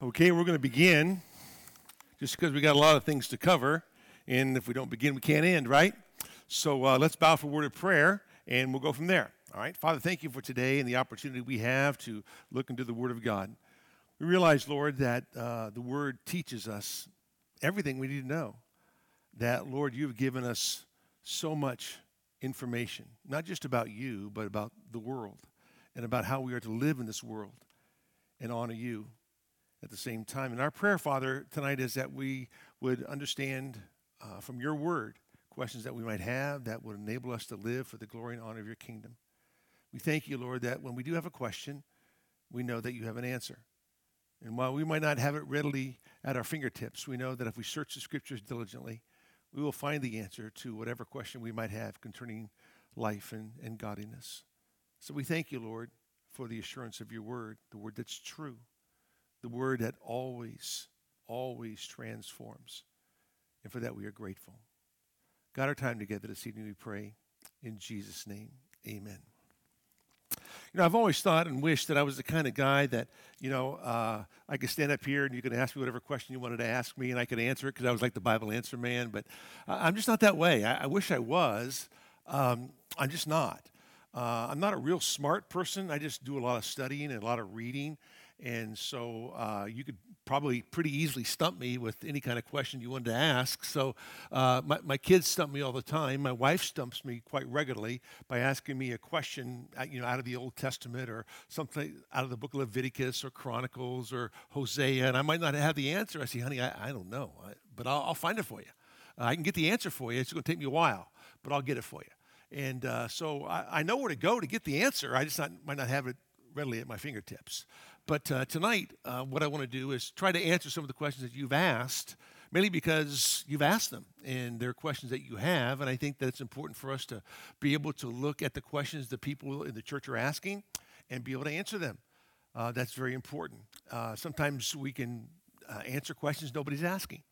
Okay, we're going to begin just because we got a lot of things to cover. And if we don't begin, we can't end, right? So uh, let's bow for a word of prayer and we'll go from there. All right. Father, thank you for today and the opportunity we have to look into the Word of God. We realize, Lord, that uh, the Word teaches us everything we need to know. That, Lord, you've given us so much information, not just about you, but about the world and about how we are to live in this world and honor you at the same time. And our prayer, Father, tonight is that we would understand uh, from your word questions that we might have that would enable us to live for the glory and honor of your kingdom. We thank you, Lord, that when we do have a question, we know that you have an answer. And while we might not have it readily at our fingertips, we know that if we search the scriptures diligently, we will find the answer to whatever question we might have concerning life and, and godliness. So we thank you, Lord, for the assurance of your word, the word that's true the word that always, always transforms. And for that, we are grateful. God, our time together this evening, we pray in Jesus' name. Amen. You know, I've always thought and wished that I was the kind of guy that, you know, uh, I could stand up here and you could ask me whatever question you wanted to ask me and I could answer it because I was like the Bible answer man. But I'm just not that way. I, I wish I was. Um, I'm just not. Uh, I'm not a real smart person. I just do a lot of studying and a lot of reading. And so uh, you could probably pretty easily stump me with any kind of question you wanted to ask. So uh, my, my kids stump me all the time. My wife stumps me quite regularly by asking me a question, uh, you know, out of the Old Testament or something out of the book of Leviticus or Chronicles or Hosea, and I might not have the answer. I say, honey, I, I don't know, but I'll, I'll, find it for you. I can get the answer for you. It's going to take me a while, but I'll get it for you. And uh, so I, I, know where to go to get the answer. I just not, might not have it readily at my fingertips. But uh, tonight, uh, what I want to do is try to answer some of the questions that you've asked, mainly because you've asked them and they're questions that you have. And I think that it's important for us to be able to look at the questions that people in the church are asking and be able to answer them. Uh, that's very important. Uh, sometimes we can uh, answer questions nobody's asking.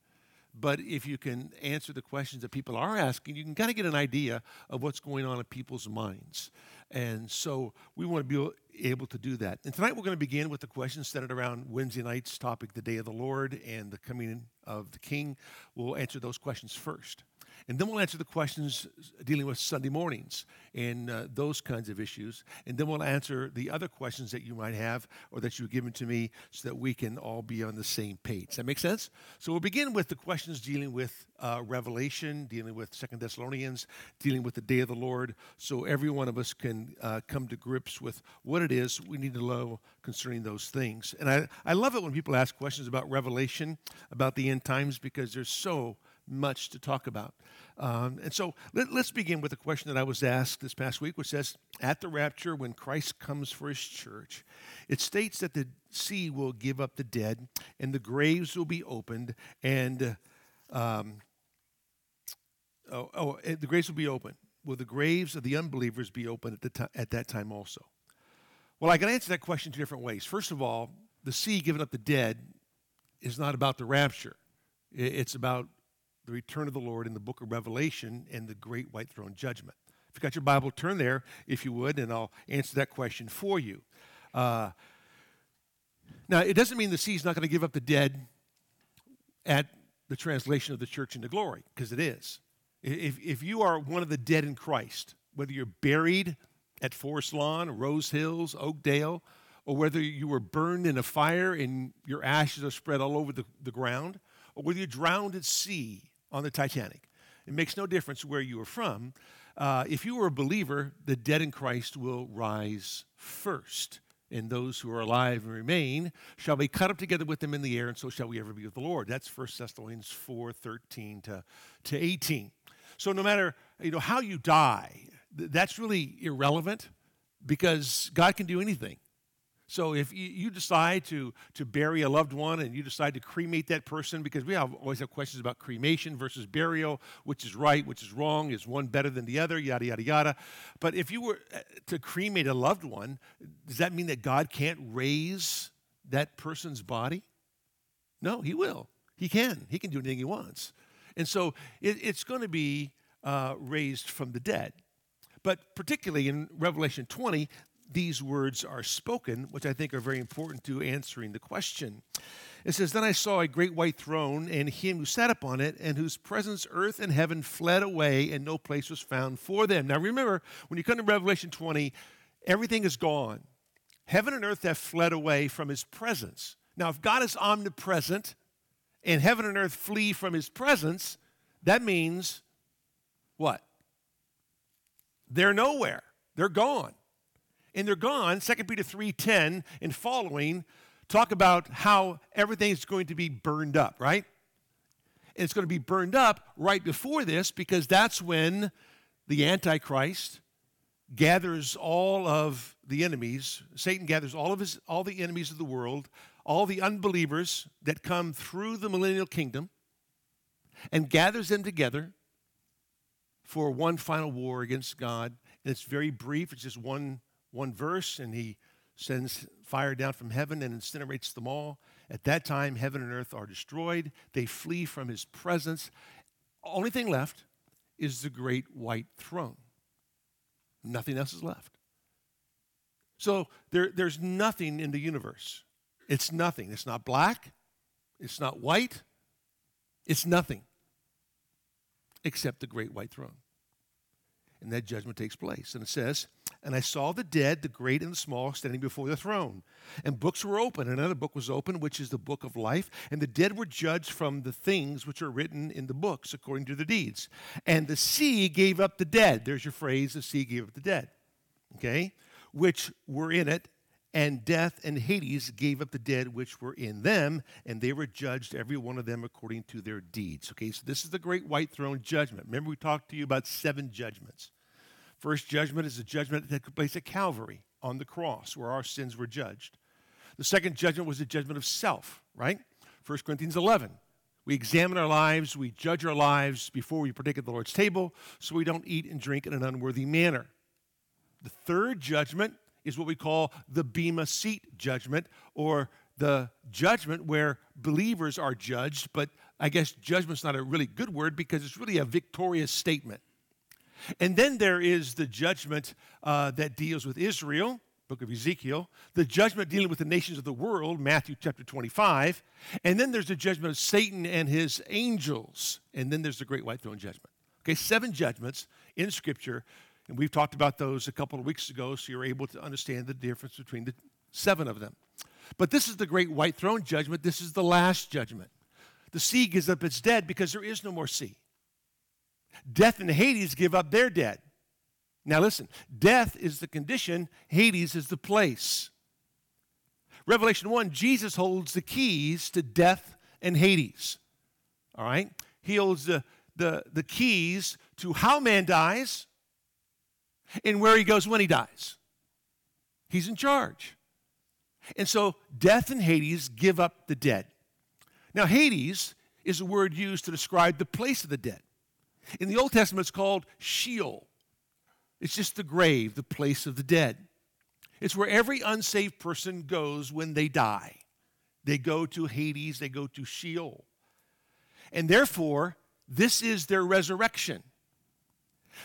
But if you can answer the questions that people are asking, you can kind of get an idea of what's going on in people's minds. And so we want to be able to do that. And tonight we're going to begin with the questions centered around Wednesday night's topic, the day of the Lord and the coming of the King. We'll answer those questions first. And then we'll answer the questions dealing with Sunday mornings and uh, those kinds of issues. And then we'll answer the other questions that you might have or that you've given to me so that we can all be on the same page. Does that make sense? So we'll begin with the questions dealing with uh, Revelation, dealing with Second Thessalonians, dealing with the day of the Lord, so every one of us can uh, come to grips with what it is we need to know concerning those things. And I, I love it when people ask questions about Revelation, about the end times, because there's so much to talk about. Um, and so let, us begin with a question that I was asked this past week, which says At the rapture, when Christ comes for his church, it states that the sea will give up the dead, and the graves will be opened, and um, oh, oh, the graves will be open. Will the graves of the unbelievers be open at, the to- at that time also? Well, I can answer that question two different ways. First of all, the sea giving up the dead is not about the rapture. It's about the return of the Lord in the book of Revelation and the great white throne judgment. If you've got your Bible, turn there, if you would, and I'll answer that question for you. Uh, now, it doesn't mean the sea is not going to give up the dead at the translation of the church into glory, because it is. If, if you are one of the dead in Christ, whether you're buried at Forest Lawn, Rose Hills, Oakdale, or whether you were burned in a fire and your ashes are spread all over the, the ground, or whether you're drowned at sea on the Titanic. It makes no difference where you are from. Uh, if you are a believer, the dead in Christ will rise first. And those who are alive and remain shall be cut up together with them in the air, and so shall we ever be with the Lord. That's 1 Thessalonians 4 13 to, to 18. So no matter you know, how you die, that's really irrelevant because God can do anything. So if you decide to, to bury a loved one and you decide to cremate that person, because we have, always have questions about cremation versus burial, which is right, which is wrong, is one better than the other, yada, yada, yada. But if you were uh, to cremate a loved one, does that mean that God can't raise that person's body? No, he will. He can. He can do anything he wants. And so it, it's going to be uh, raised from the dead. But particularly in Revelation 20, these words are spoken, which I think are very important to answering the question. It says, Then I saw a great white throne, and him who sat upon it, and whose presence earth and heaven fled away, and no place was found for them. Now remember, when you come to Revelation 20, everything is gone. Heaven and earth have fled away from his presence. Now, if God is omnipresent and heaven and earth flee from his presence, that means what? They're nowhere. They're gone. And they're gone. 2 Peter 3:10 and following talk about how everything's going to be burned up, right? And it's going to be burned up right before this because that's when the Antichrist gathers all of the enemies. Satan gathers all of his all the enemies of the world, all the unbelievers that come through the millennial kingdom, and gathers them together for one final war against God. And it's very brief, it's just one one verse, and he sends fire down from heaven and incinerates them all. At that time, heaven and earth are destroyed. They flee from his presence. Only thing left is the great white throne. Nothing else is left. So there, there's nothing in the universe. It's nothing. It's not black. It's not white. It's nothing except the great white throne. And that judgment takes place. And it says, And I saw the dead, the great and the small, standing before the throne. And books were open. Another book was open, which is the book of life. And the dead were judged from the things which are written in the books according to the deeds. And the sea gave up the dead. There's your phrase, the sea gave up the dead. Okay? Which were in it and death and Hades gave up the dead which were in them, and they were judged, every one of them, according to their deeds. Okay, so this is the great white throne judgment. Remember, we talked to you about seven judgments. First judgment is the judgment that took place at Calvary on the cross, where our sins were judged. The second judgment was the judgment of self, right? 1 Corinthians 11. We examine our lives, we judge our lives before we partake of the Lord's table, so we don't eat and drink in an unworthy manner. The third judgment is what we call the Bema Seat judgment, or the judgment where believers are judged, but I guess judgment's not a really good word because it's really a victorious statement. And then there is the judgment uh, that deals with Israel, book of Ezekiel, the judgment dealing with the nations of the world, Matthew chapter 25, and then there's the judgment of Satan and his angels, and then there's the great white throne judgment. Okay, seven judgments in Scripture and we've talked about those a couple of weeks ago, so you're able to understand the difference between the seven of them. But this is the great white throne judgment. This is the last judgment. The sea gives up its dead because there is no more sea. Death and Hades give up their dead. Now listen, death is the condition, Hades is the place. Revelation 1, Jesus holds the keys to death and Hades. All right? He holds the, the, the keys to how man dies and where he goes when he dies. He's in charge. And so death and Hades give up the dead. Now, Hades is a word used to describe the place of the dead. In the Old Testament, it's called Sheol. It's just the grave, the place of the dead. It's where every unsaved person goes when they die. They go to Hades, they go to Sheol. And therefore, this is their resurrection.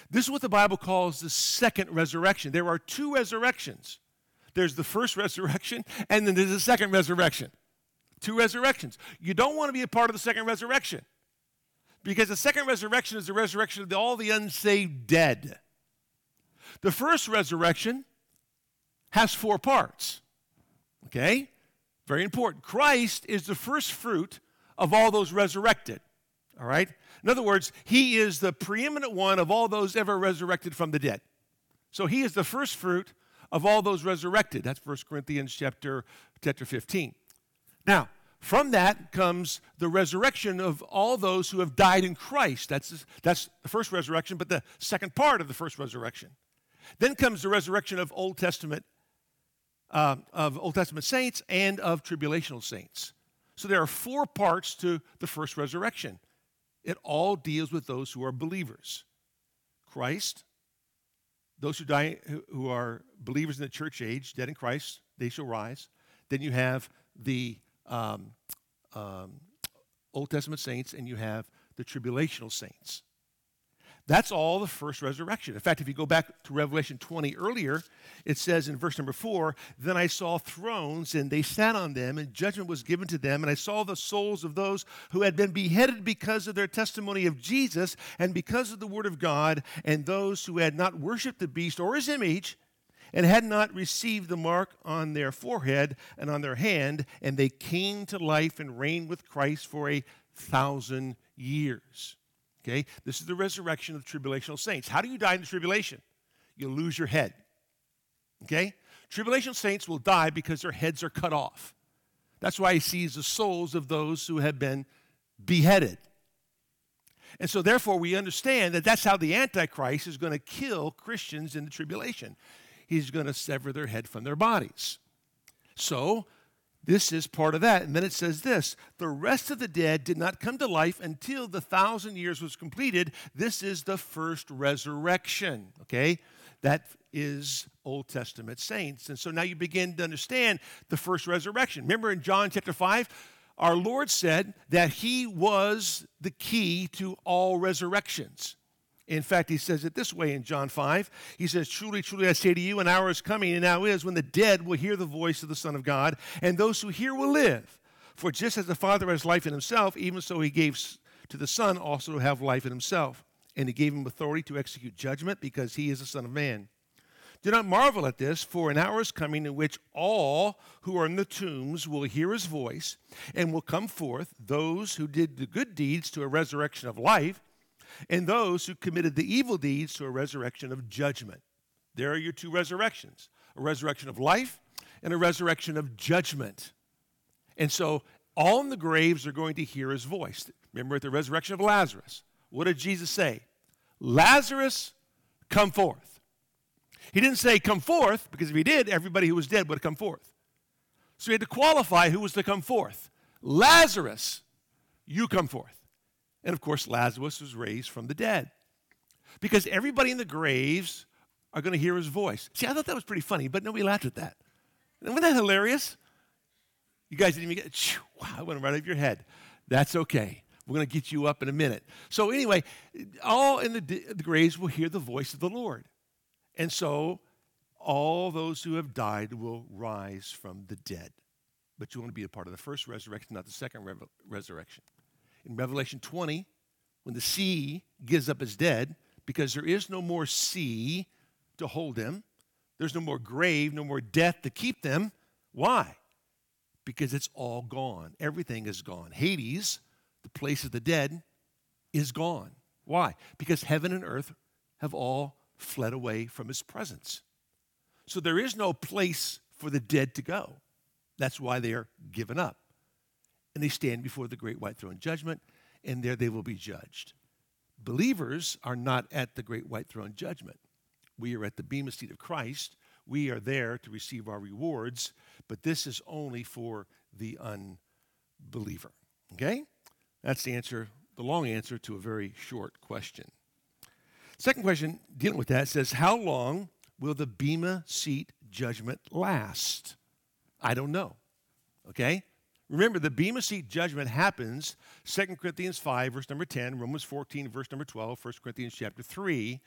This is what the Bible calls the second resurrection. There are two resurrections there's the first resurrection, and then there's the second resurrection. Two resurrections. You don't want to be a part of the second resurrection because the second resurrection is the resurrection of all the unsaved dead. The first resurrection has four parts. Okay? Very important. Christ is the first fruit of all those resurrected. All right? In other words, he is the preeminent one of all those ever resurrected from the dead. So he is the first fruit of all those resurrected. That's 1 Corinthians chapter, chapter 15. Now, from that comes the resurrection of all those who have died in Christ. That's, that's the first resurrection, but the second part of the first resurrection. Then comes the resurrection of Old Testament, uh, of Old Testament saints and of tribulational saints. So there are four parts to the first resurrection. It all deals with those who are believers. Christ, those who die who are believers in the church age, dead in Christ, they shall rise. Then you have the um, um, Old Testament saints, and you have the tribulational saints. That's all the first resurrection. In fact, if you go back to Revelation 20 earlier, it says in verse number 4 Then I saw thrones, and they sat on them, and judgment was given to them. And I saw the souls of those who had been beheaded because of their testimony of Jesus and because of the word of God, and those who had not worshiped the beast or his image, and had not received the mark on their forehead and on their hand, and they came to life and reigned with Christ for a thousand years. Okay? This is the resurrection of the tribulational saints. How do you die in the tribulation? You lose your head. Okay? Tribulation saints will die because their heads are cut off. That's why he sees the souls of those who have been beheaded. And so, therefore, we understand that that's how the Antichrist is going to kill Christians in the tribulation. He's going to sever their head from their bodies. So, this is part of that. And then it says this the rest of the dead did not come to life until the thousand years was completed. This is the first resurrection. Okay? That is Old Testament saints. And so now you begin to understand the first resurrection. Remember in John chapter 5, our Lord said that He was the key to all resurrections. In fact, he says it this way in John 5. He says, Truly, truly, I say to you, an hour is coming, and now is, when the dead will hear the voice of the Son of God, and those who hear will live. For just as the Father has life in himself, even so he gave to the Son also to have life in himself. And he gave him authority to execute judgment, because he is the Son of Man. Do not marvel at this, for an hour is coming in which all who are in the tombs will hear his voice, and will come forth, those who did the good deeds to a resurrection of life and those who committed the evil deeds to a resurrection of judgment. There are your two resurrections a resurrection of life and a resurrection of judgment. And so all in the graves are going to hear his voice. Remember at the resurrection of Lazarus, what did Jesus say? Lazarus, come forth. He didn't say come forth, because if he did, everybody who was dead would have come forth. So he had to qualify who was to come forth. Lazarus, you come forth. And of course, Lazarus was raised from the dead. Because everybody in the graves are going to hear his voice. See, I thought that was pretty funny, but nobody laughed at that. Wasn't that hilarious? You guys didn't even get, wow, I went right over your head. That's okay. We're going to get you up in a minute. So, anyway, all in the, the graves will hear the voice of the Lord. And so, all those who have died will rise from the dead. But you want to be a part of the first resurrection, not the second re- resurrection in Revelation 20 when the sea gives up its dead because there is no more sea to hold them. There's no more grave, no more death to keep them. Why? Because it's all gone. Everything is gone. Hades, the place of the dead, is gone. Why? Because heaven and earth have all fled away from his presence. So there is no place for the dead to go. That's why they are given up and they stand before the great white throne judgment, and there they will be judged. Believers are not at the great white throne judgment. We are at the bema seat of Christ. We are there to receive our rewards, but this is only for the unbeliever. Okay? That's the answer, the long answer to a very short question. Second question dealing with that says, How long will the Bema seat judgment last? I don't know. Okay? Remember, the Bema Seat judgment happens 2 Corinthians 5, verse number 10, Romans 14, verse number 12, 1 Corinthians chapter 3,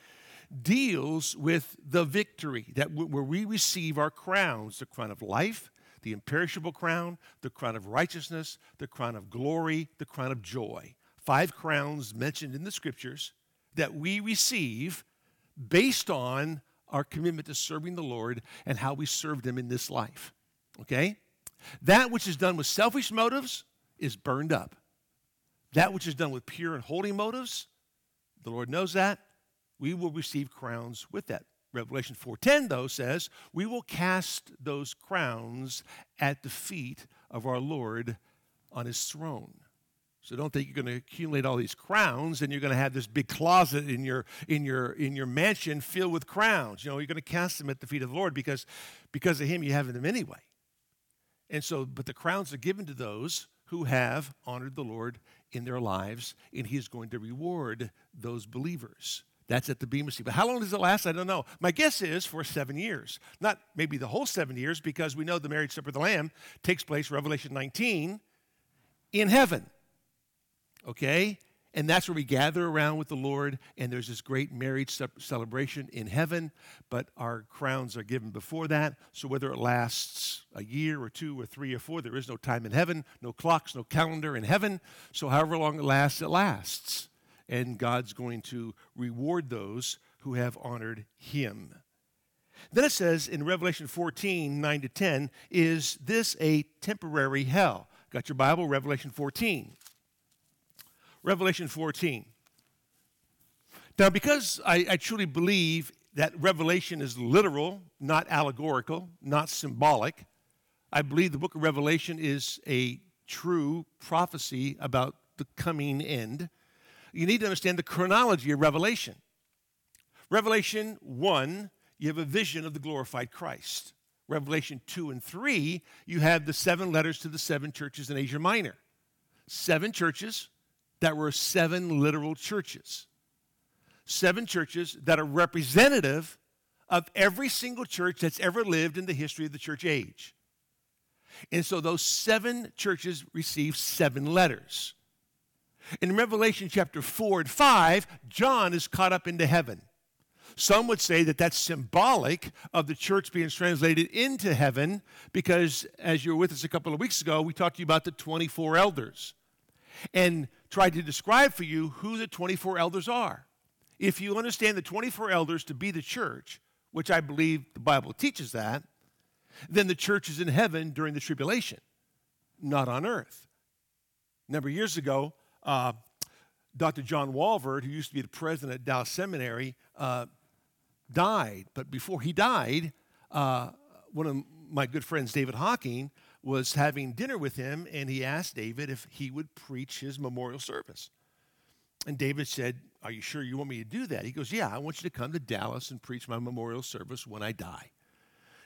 deals with the victory, that where we receive our crowns, the crown of life, the imperishable crown, the crown of righteousness, the crown of glory, the crown of joy. Five crowns mentioned in the scriptures that we receive based on our commitment to serving the Lord and how we served Him in this life. Okay? That which is done with selfish motives is burned up. That which is done with pure and holy motives, the Lord knows that, we will receive crowns with that. Revelation 4:10 though says, "We will cast those crowns at the feet of our Lord on his throne." So don't think you're going to accumulate all these crowns and you're going to have this big closet in your in your in your mansion filled with crowns. You know, you're going to cast them at the feet of the Lord because because of him you have them anyway. And so, but the crowns are given to those who have honored the Lord in their lives, and He is going to reward those believers. That's at the Bema Seat. But how long does it last? I don't know. My guess is for seven years. Not maybe the whole seven years, because we know the marriage supper of the Lamb takes place, Revelation 19, in heaven. Okay? And that's where we gather around with the Lord, and there's this great marriage celebration in heaven, but our crowns are given before that. So whether it lasts a year or two or three or four, there is no time in heaven, no clocks, no calendar in heaven. So however long it lasts, it lasts. And God's going to reward those who have honored him. Then it says in Revelation 14, 9 to 10, is this a temporary hell? Got your Bible? Revelation 14. Revelation 14. Now, because I, I truly believe that Revelation is literal, not allegorical, not symbolic, I believe the book of Revelation is a true prophecy about the coming end. You need to understand the chronology of Revelation. Revelation 1, you have a vision of the glorified Christ. Revelation 2 and 3, you have the seven letters to the seven churches in Asia Minor. Seven churches, that were seven literal churches. Seven churches that are representative of every single church that's ever lived in the history of the church age. And so those seven churches receive seven letters. In Revelation chapter 4 and 5, John is caught up into heaven. Some would say that that's symbolic of the church being translated into heaven because, as you were with us a couple of weeks ago, we talked to you about the 24 elders. And tried to describe for you who the 24 elders are. If you understand the 24 elders to be the church, which I believe the Bible teaches that, then the church is in heaven during the tribulation, not on earth. A number of years ago, uh, Dr. John Walvoord, who used to be the president at Dallas Seminary, uh, died. But before he died, uh, one of my good friends, David Hocking, was having dinner with him, and he asked David if he would preach his memorial service. And David said, Are you sure you want me to do that? He goes, Yeah, I want you to come to Dallas and preach my memorial service when I die.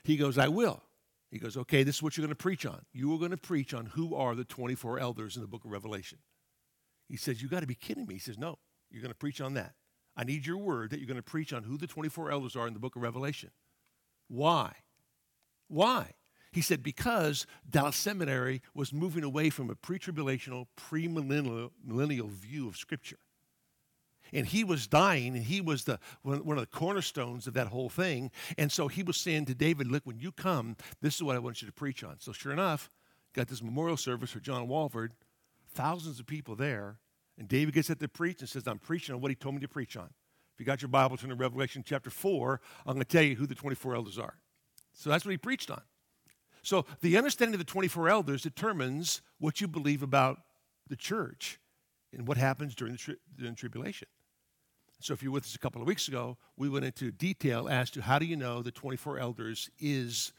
He goes, I will. He goes, Okay, this is what you're going to preach on. You are going to preach on who are the 24 elders in the book of Revelation. He says, You got to be kidding me. He says, No, you're going to preach on that. I need your word that you're going to preach on who the 24 elders are in the book of Revelation. Why? Why? He said, because Dallas Seminary was moving away from a pre tribulational, premillennial view of Scripture. And he was dying, and he was the, one of the cornerstones of that whole thing. And so he was saying to David, Look, when you come, this is what I want you to preach on. So, sure enough, got this memorial service for John Walvoord, thousands of people there. And David gets up to preach and says, I'm preaching on what he told me to preach on. If you got your Bible, turn to Revelation chapter 4. I'm going to tell you who the 24 elders are. So that's what he preached on. So the understanding of the 24 elders determines what you believe about the church and what happens during the, tri- during the tribulation. So if you were with us a couple of weeks ago, we went into detail as to how do you know the 24 elders is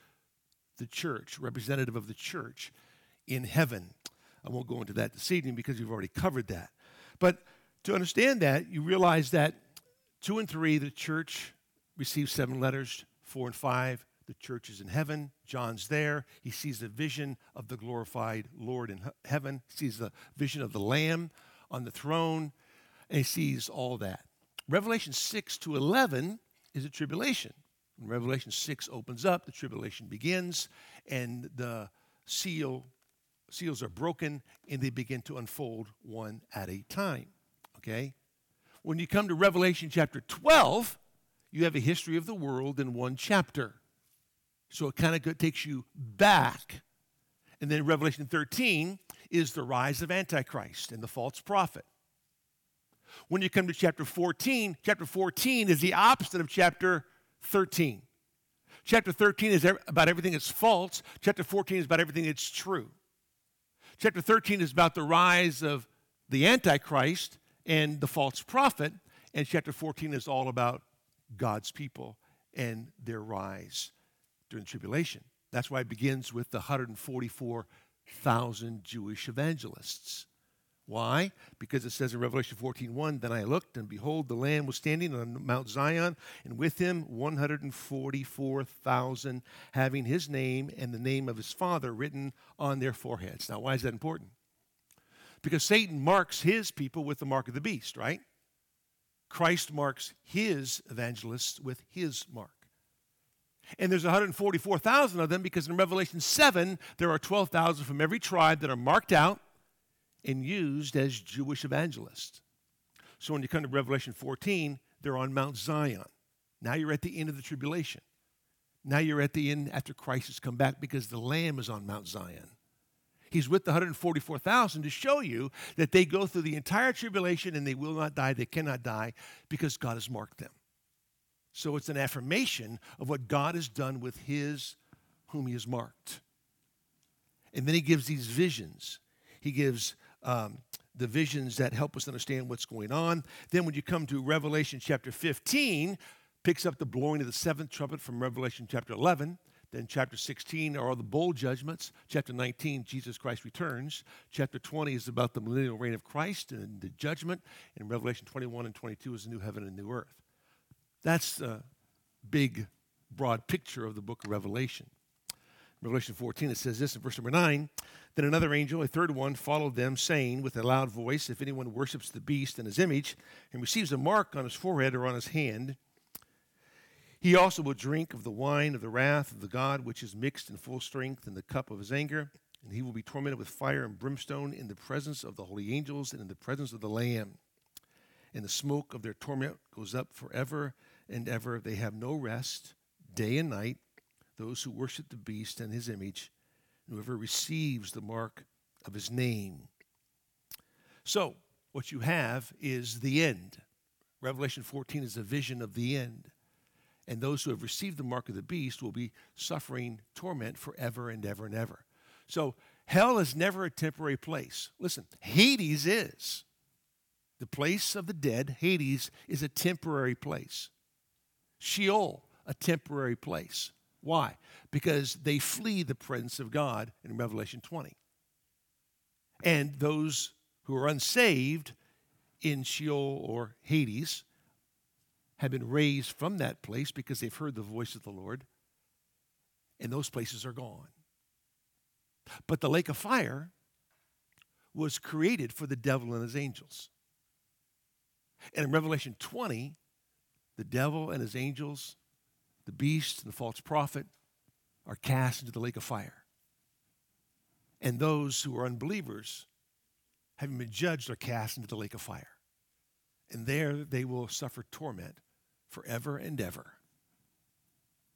the church, representative of the church in heaven. I won't go into that this evening because we've already covered that. But to understand that, you realize that two and three, the church receives seven letters, four and five, the church is in heaven. John's there. He sees the vision of the glorified Lord in heaven. He sees the vision of the Lamb on the throne. And he sees all that. Revelation 6 to 11 is a tribulation. When Revelation 6 opens up, the tribulation begins, and the seal, seals are broken, and they begin to unfold one at a time. Okay? When you come to Revelation chapter 12, you have a history of the world in one chapter. So it kind of takes you back. And then Revelation 13 is the rise of Antichrist and the false prophet. When you come to chapter 14, chapter 14 is the opposite of chapter 13. Chapter 13 is about everything that's false, chapter 14 is about everything that's true. Chapter 13 is about the rise of the Antichrist and the false prophet, and chapter 14 is all about God's people and their rise during the tribulation. That's why it begins with the 144,000 Jewish evangelists. Why? Because it says in Revelation 14:1, "Then I looked, and behold, the Lamb was standing on Mount Zion, and with him 144,000, having his name and the name of his Father written on their foreheads." Now, why is that important? Because Satan marks his people with the mark of the beast, right? Christ marks his evangelists with his mark. And there's 144,000 of them because in Revelation 7, there are 12,000 from every tribe that are marked out and used as Jewish evangelists. So when you come to Revelation 14, they're on Mount Zion. Now you're at the end of the tribulation. Now you're at the end after Christ has come back because the Lamb is on Mount Zion. He's with the 144,000 to show you that they go through the entire tribulation and they will not die, they cannot die because God has marked them. So it's an affirmation of what God has done with his whom he has marked. And then he gives these visions. He gives um, the visions that help us understand what's going on. Then when you come to Revelation chapter 15, picks up the blowing of the seventh trumpet from Revelation chapter 11. Then, chapter 16 are all the bowl judgments. Chapter 19, Jesus Christ returns. Chapter 20 is about the millennial reign of Christ and the judgment. And Revelation 21 and 22 is the new heaven and new earth. That's the big, broad picture of the book of Revelation. Revelation 14, it says this in verse number 9 Then another angel, a third one, followed them, saying with a loud voice, If anyone worships the beast and his image, and receives a mark on his forehead or on his hand, he also will drink of the wine of the wrath of the God, which is mixed in full strength in the cup of his anger, and he will be tormented with fire and brimstone in the presence of the holy angels and in the presence of the Lamb. And the smoke of their torment goes up forever and ever. They have no rest, day and night, those who worship the beast and his image, and whoever receives the mark of his name. So, what you have is the end. Revelation 14 is a vision of the end and those who have received the mark of the beast will be suffering torment forever and ever and ever. So hell is never a temporary place. Listen, Hades is. The place of the dead, Hades, is a temporary place. Sheol, a temporary place. Why? Because they flee the presence of God in Revelation 20. And those who are unsaved in Sheol or Hades have been raised from that place because they've heard the voice of the Lord, and those places are gone. But the lake of fire was created for the devil and his angels. And in Revelation 20, the devil and his angels, the beast and the false prophet, are cast into the lake of fire. And those who are unbelievers, having been judged, are cast into the lake of fire. And there they will suffer torment forever and ever.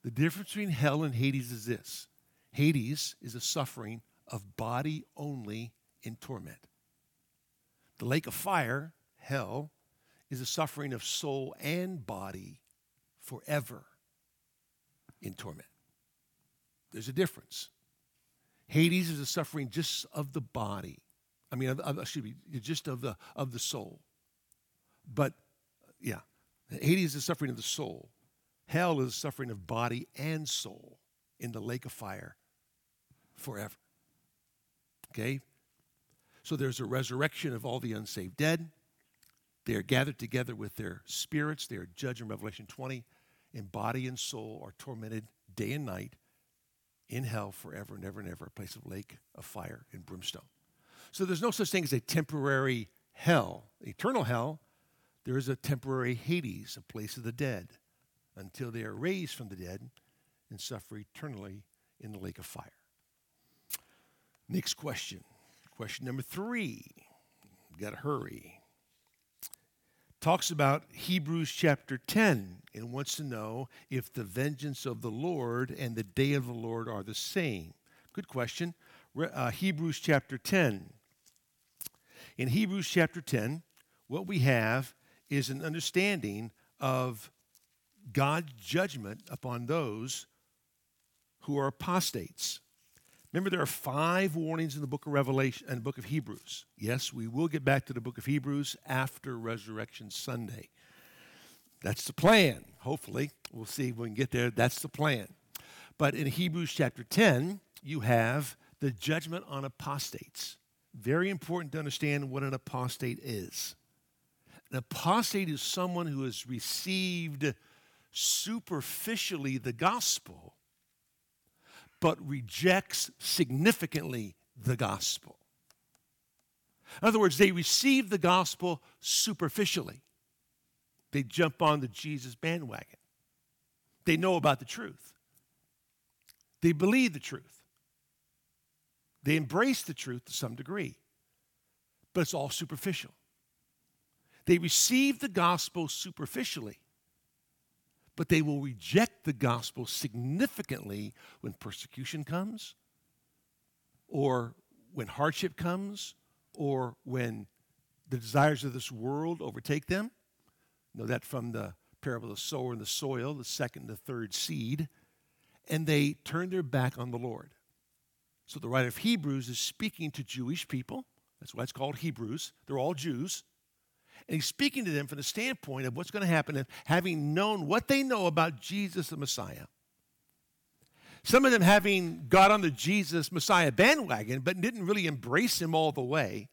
The difference between hell and Hades is this Hades is a suffering of body only in torment. The lake of fire, hell, is a suffering of soul and body forever in torment. There's a difference. Hades is a suffering just of the body. I mean, excuse me, just of the of the soul. But yeah, Hades is a suffering of the soul. Hell is a suffering of body and soul in the lake of fire forever. Okay? So there's a resurrection of all the unsaved dead. They are gathered together with their spirits. They are judged in Revelation 20. And body and soul are tormented day and night in hell forever and ever and ever, a place of lake of fire and brimstone. So there's no such thing as a temporary hell. Eternal hell there is a temporary Hades, a place of the dead, until they are raised from the dead and suffer eternally in the lake of fire. Next question. Question number three. Got to hurry. Talks about Hebrews chapter 10 and wants to know if the vengeance of the Lord and the day of the Lord are the same. Good question. Uh, Hebrews chapter 10. In Hebrews chapter 10, what we have is an understanding of God's judgment upon those who are apostates. Remember, there are five warnings in the book of Revelation and the book of Hebrews. Yes, we will get back to the book of Hebrews after Resurrection Sunday. That's the plan, hopefully. We'll see if we can get there. That's the plan. But in Hebrews chapter 10, you have the judgment on apostates. Very important to understand what an apostate is. An apostate is someone who has received superficially the gospel, but rejects significantly the gospel. In other words, they receive the gospel superficially. They jump on the Jesus bandwagon. They know about the truth. They believe the truth. They embrace the truth to some degree, but it's all superficial. They receive the gospel superficially, but they will reject the gospel significantly when persecution comes, or when hardship comes, or when the desires of this world overtake them. Know that from the parable of the sower and the soil, the second and the third seed. And they turn their back on the Lord. So the writer of Hebrews is speaking to Jewish people. That's why it's called Hebrews. They're all Jews. And he's speaking to them from the standpoint of what's going to happen and having known what they know about Jesus the Messiah. Some of them having got on the Jesus Messiah bandwagon, but didn't really embrace him all the way.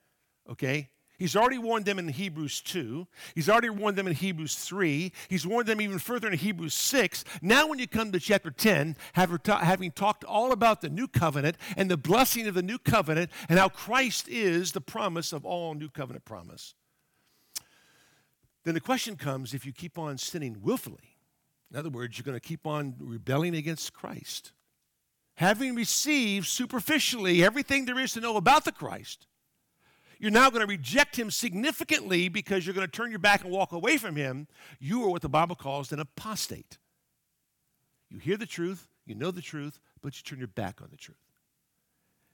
Okay? He's already warned them in Hebrews 2. He's already warned them in Hebrews 3. He's warned them even further in Hebrews 6. Now, when you come to chapter 10, having talked all about the new covenant and the blessing of the new covenant and how Christ is the promise of all new covenant promise, then the question comes if you keep on sinning willfully, in other words, you're going to keep on rebelling against Christ, having received superficially everything there is to know about the Christ, you're now going to reject him significantly because you're going to turn your back and walk away from him. You are what the Bible calls an apostate. You hear the truth, you know the truth, but you turn your back on the truth.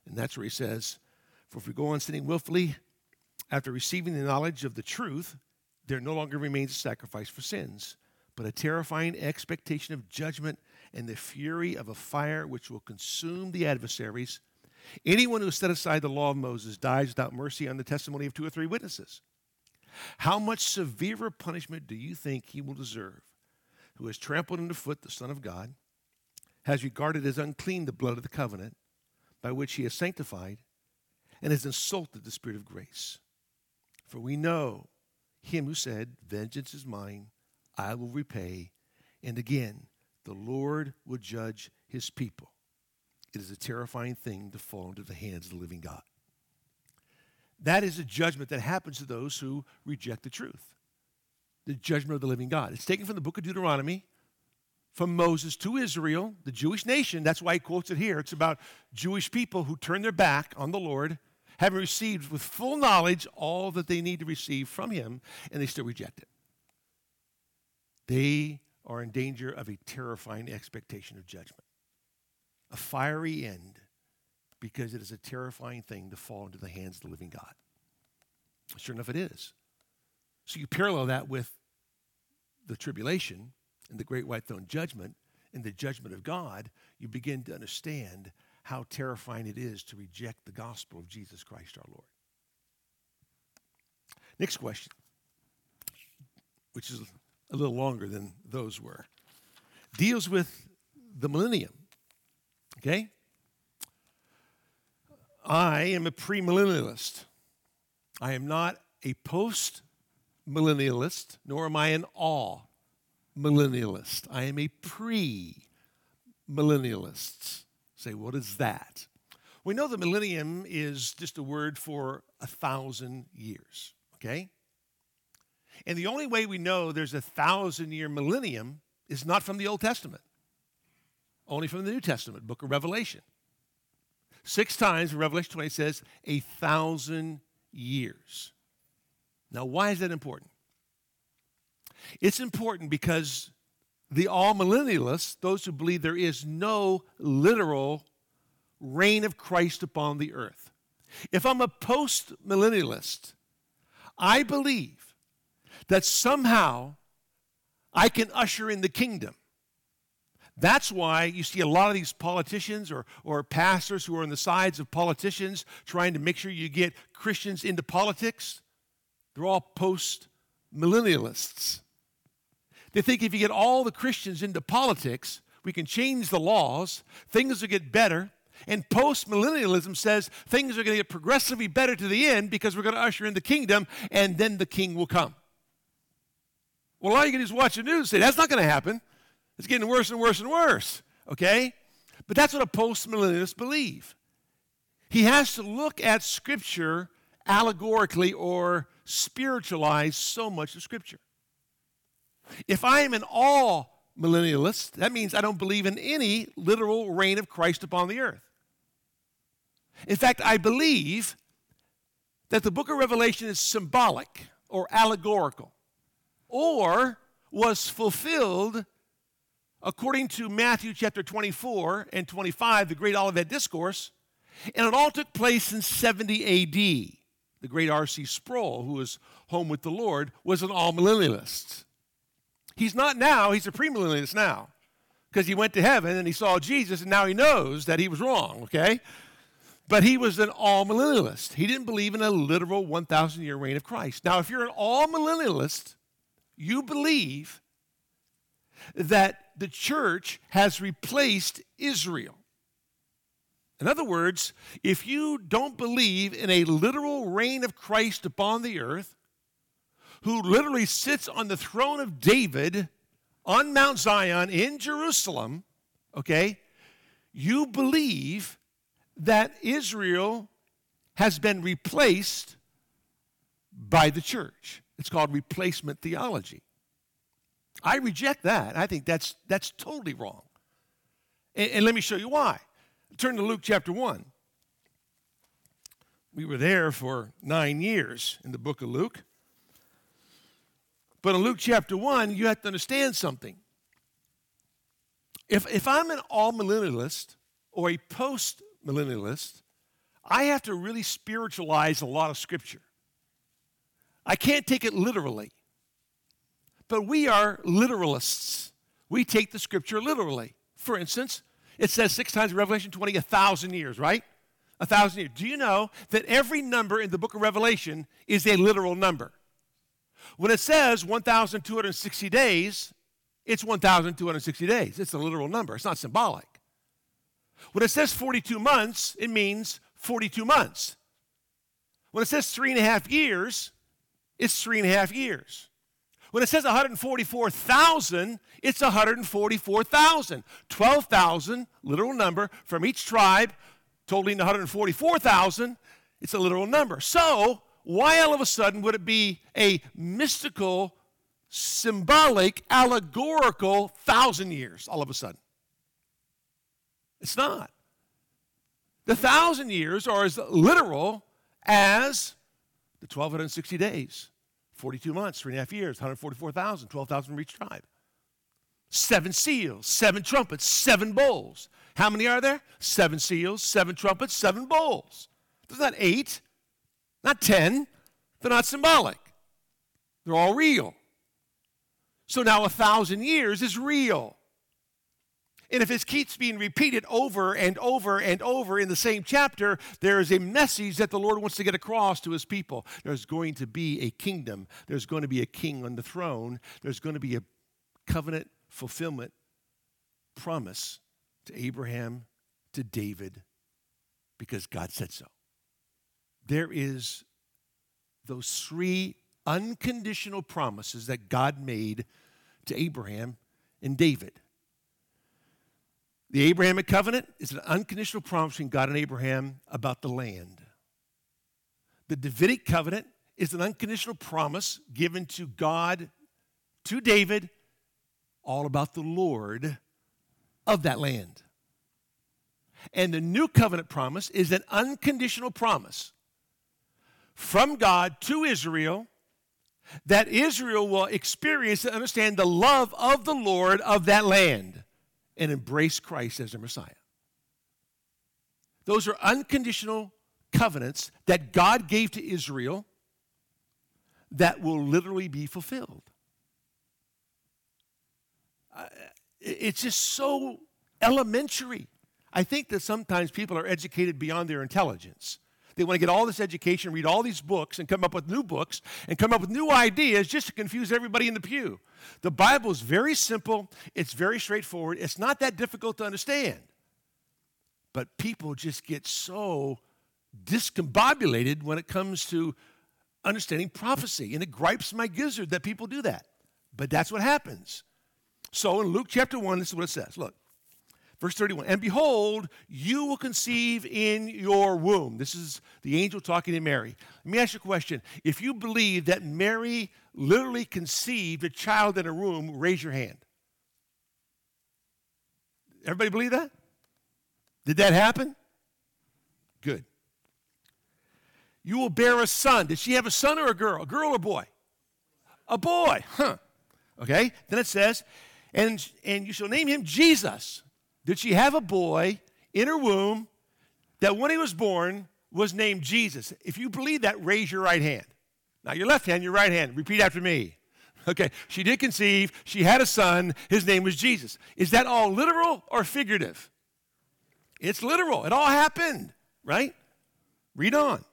And that's where he says, For if we go on sinning willfully after receiving the knowledge of the truth, there no longer remains a sacrifice for sins, but a terrifying expectation of judgment and the fury of a fire which will consume the adversaries. Anyone who has set aside the law of Moses dies without mercy on the testimony of two or three witnesses. How much severer punishment do you think he will deserve who has trampled underfoot the Son of God, has regarded as unclean the blood of the covenant by which he has sanctified, and has insulted the Spirit of grace? For we know him who said, Vengeance is mine, I will repay. And again, the Lord will judge his people. It is a terrifying thing to fall into the hands of the living God. That is a judgment that happens to those who reject the truth. The judgment of the living God. It's taken from the book of Deuteronomy, from Moses to Israel, the Jewish nation. That's why he quotes it here. It's about Jewish people who turn their back on the Lord having received with full knowledge all that they need to receive from him, and they still reject it. They are in danger of a terrifying expectation of judgment, a fiery end, because it is a terrifying thing to fall into the hands of the living God. Sure enough, it is. So you parallel that with the tribulation and the great white throne judgment and the judgment of God, you begin to understand how terrifying it is to reject the gospel of Jesus Christ our Lord. Next question, which is a little longer than those were, deals with the millennium. Okay? I am a premillennialist. I am not a post millennialist, nor am I an all millennialist. I am a pre millennialist. Say, what is that? We know the millennium is just a word for a thousand years, okay? And the only way we know there's a thousand year millennium is not from the Old Testament, only from the New Testament, book of Revelation. Six times Revelation 20 says a thousand years. Now, why is that important? It's important because the amillennialists, those who believe there is no literal reign of Christ upon the earth. If I'm a post millennialist, I believe that somehow I can usher in the kingdom. That's why you see a lot of these politicians or, or pastors who are on the sides of politicians trying to make sure you get Christians into politics. They're all post millennialists. They think if you get all the Christians into politics, we can change the laws, things will get better. And post millennialism says things are going to get progressively better to the end because we're going to usher in the kingdom and then the king will come. Well, all you can do is watch the news and say, that's not going to happen. It's getting worse and worse and worse. Okay? But that's what a post millennialist believe. He has to look at Scripture allegorically or spiritualize so much of Scripture. If I am an all millennialist, that means I don't believe in any literal reign of Christ upon the earth. In fact, I believe that the book of Revelation is symbolic or allegorical or was fulfilled according to Matthew chapter 24 and 25, the great Olivet Discourse, and it all took place in 70 AD. The great R.C. Sproul, who was home with the Lord, was an amillennialist. He's not now, he's a premillennialist now because he went to heaven and he saw Jesus and now he knows that he was wrong, okay? But he was an amillennialist. He didn't believe in a literal 1,000 year reign of Christ. Now, if you're an amillennialist, you believe that the church has replaced Israel. In other words, if you don't believe in a literal reign of Christ upon the earth, who literally sits on the throne of David on Mount Zion in Jerusalem, okay, you believe that Israel has been replaced by the church. It's called replacement theology. I reject that. I think that's, that's totally wrong. And, and let me show you why. Turn to Luke chapter 1. We were there for nine years in the book of Luke. But in Luke chapter 1, you have to understand something. If, if I'm an amillennialist or a post millennialist, I have to really spiritualize a lot of scripture. I can't take it literally. But we are literalists. We take the scripture literally. For instance, it says six times in Revelation 20, a thousand years, right? A thousand years. Do you know that every number in the book of Revelation is a literal number? When it says 1,260 days, it's 1,260 days. It's a literal number, it's not symbolic. When it says 42 months, it means 42 months. When it says three and a half years, it's three and a half years. When it says 144,000, it's 144,000. 12,000, literal number, from each tribe, totaling 144,000, it's a literal number. So, why all of a sudden would it be a mystical, symbolic, allegorical thousand years all of a sudden? It's not. The thousand years are as literal as the 1,260 days, 42 months, three and a half years, 144,000, 12,000 from each tribe. Seven seals, seven trumpets, seven bowls. How many are there? Seven seals, seven trumpets, seven bowls. Not eight, not ten. They're not symbolic. They're all real. So now a thousand years is real. And if it keeps being repeated over and over and over in the same chapter, there is a message that the Lord wants to get across to his people. There's going to be a kingdom, there's going to be a king on the throne, there's going to be a covenant fulfillment promise to Abraham, to David, because God said so. There is those three unconditional promises that God made to Abraham and David. The Abrahamic covenant is an unconditional promise between God and Abraham about the land. The Davidic covenant is an unconditional promise given to God, to David, all about the Lord of that land. And the new covenant promise is an unconditional promise from God to Israel that Israel will experience and understand the love of the Lord of that land and embrace Christ as their Messiah. Those are unconditional covenants that God gave to Israel that will literally be fulfilled. It's just so elementary. I think that sometimes people are educated beyond their intelligence. They want to get all this education, read all these books, and come up with new books and come up with new ideas just to confuse everybody in the pew. The Bible is very simple, it's very straightforward, it's not that difficult to understand. But people just get so discombobulated when it comes to understanding prophecy. And it gripes my gizzard that people do that. But that's what happens. So in Luke chapter 1, this is what it says. Look, Verse 31 And behold, you will conceive in your womb. This is the angel talking to Mary. Let me ask you a question. If you believe that Mary literally conceived a child in a womb, raise your hand. Everybody believe that? Did that happen? Good. You will bear a son. Did she have a son or a girl? A girl or boy? a boy. Huh. Okay? Then it says, and, and you shall name him Jesus. Did she have a boy in her womb that when he was born was named Jesus? If you believe that, raise your right hand. Now, your left hand, your right hand. Repeat after me. Okay, she did conceive, she had a son, his name was Jesus. Is that all literal or figurative? It's literal. It all happened, right? Read on.